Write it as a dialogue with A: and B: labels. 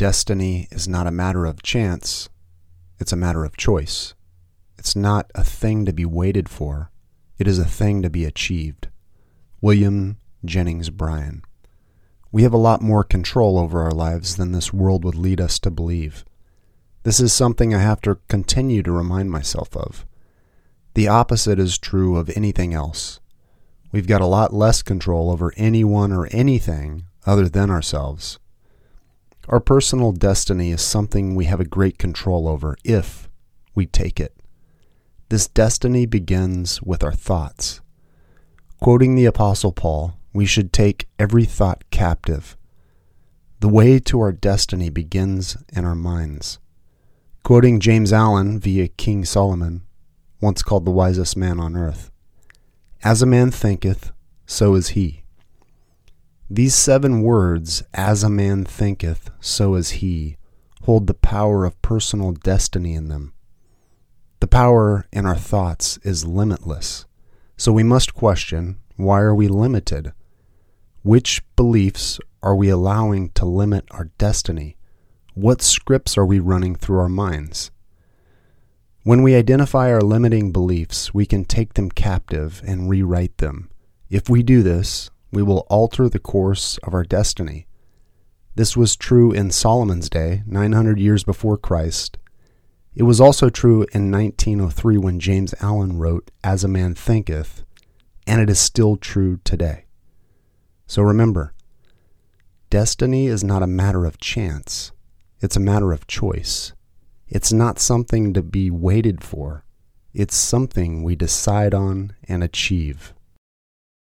A: destiny is not a matter of chance, it's a matter of choice. It's not a thing to be waited for, it is a thing to be achieved. William Jennings Bryan. We have a lot more control over our lives than this world would lead us to believe. This is something I have to continue to remind myself of. The opposite is true of anything else. We've got a lot less control over anyone or anything other than ourselves. Our personal destiny is something we have a great control over if we take it. This destiny begins with our thoughts. Quoting the Apostle Paul, we should take every thought captive. The way to our destiny begins in our minds. Quoting James Allen via King Solomon, once called the wisest man on earth As a man thinketh, so is he. These seven words, as a man thinketh, so is he, hold the power of personal destiny in them. The power in our thoughts is limitless, so we must question why are we limited? Which beliefs are we allowing to limit our destiny? What scripts are we running through our minds? When we identify our limiting beliefs, we can take them captive and rewrite them. If we do this, we will alter the course of our destiny. This was true in Solomon's day, 900 years before Christ. It was also true in 1903 when James Allen wrote, As a Man Thinketh, and it is still true today. So remember, destiny is not a matter of chance, it's a matter of choice. It's not something to be waited for, it's something we decide on and achieve.